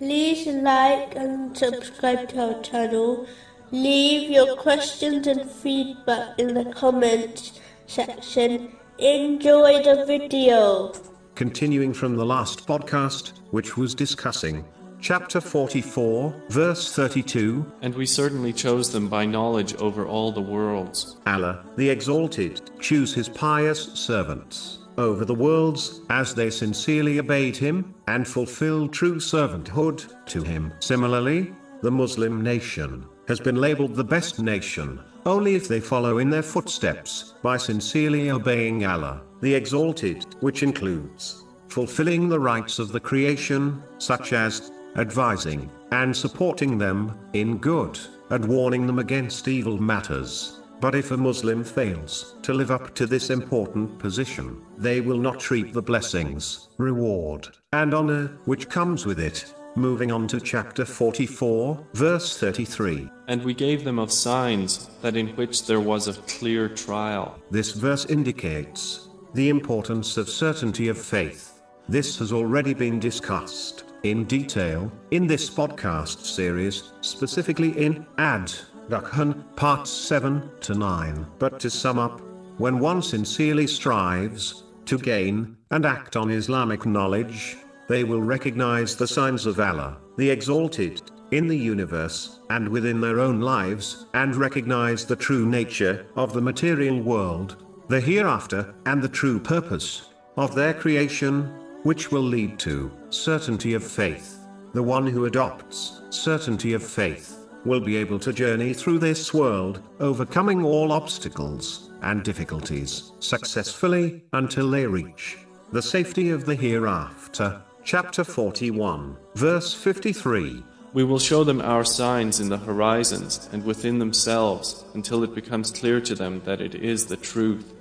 like and subscribe to our channel. Leave your questions and feedback in the comments section. Enjoy the video. Continuing from the last podcast, which was discussing chapter 44, verse 32, And we certainly chose them by knowledge over all the worlds. Allah, the Exalted, choose his pious servants over the worlds, as they sincerely obeyed him, and fulfilled true servanthood to him. Similarly, the Muslim nation has been labeled the best nation, only if they follow in their footsteps, by sincerely obeying Allah, the Exalted, which includes fulfilling the rights of the creation, such as advising and supporting them in good, and warning them against evil matters. But if a Muslim fails to live up to this important position, they will not reap the blessings, reward, and honor which comes with it. Moving on to chapter 44, verse 33. And we gave them of signs that in which there was a clear trial. This verse indicates the importance of certainty of faith. This has already been discussed in detail in this podcast series, specifically in Ad Dukhan parts 7 to 9. But to sum up, when one sincerely strives to gain and act on Islamic knowledge, they will recognize the signs of Allah, the Exalted, in the universe and within their own lives, and recognize the true nature of the material world, the hereafter, and the true purpose of their creation, which will lead to certainty of faith. The one who adopts certainty of faith will be able to journey through this world, overcoming all obstacles and difficulties successfully until they reach the safety of the hereafter. Chapter 41, verse 53. We will show them our signs in the horizons and within themselves until it becomes clear to them that it is the truth.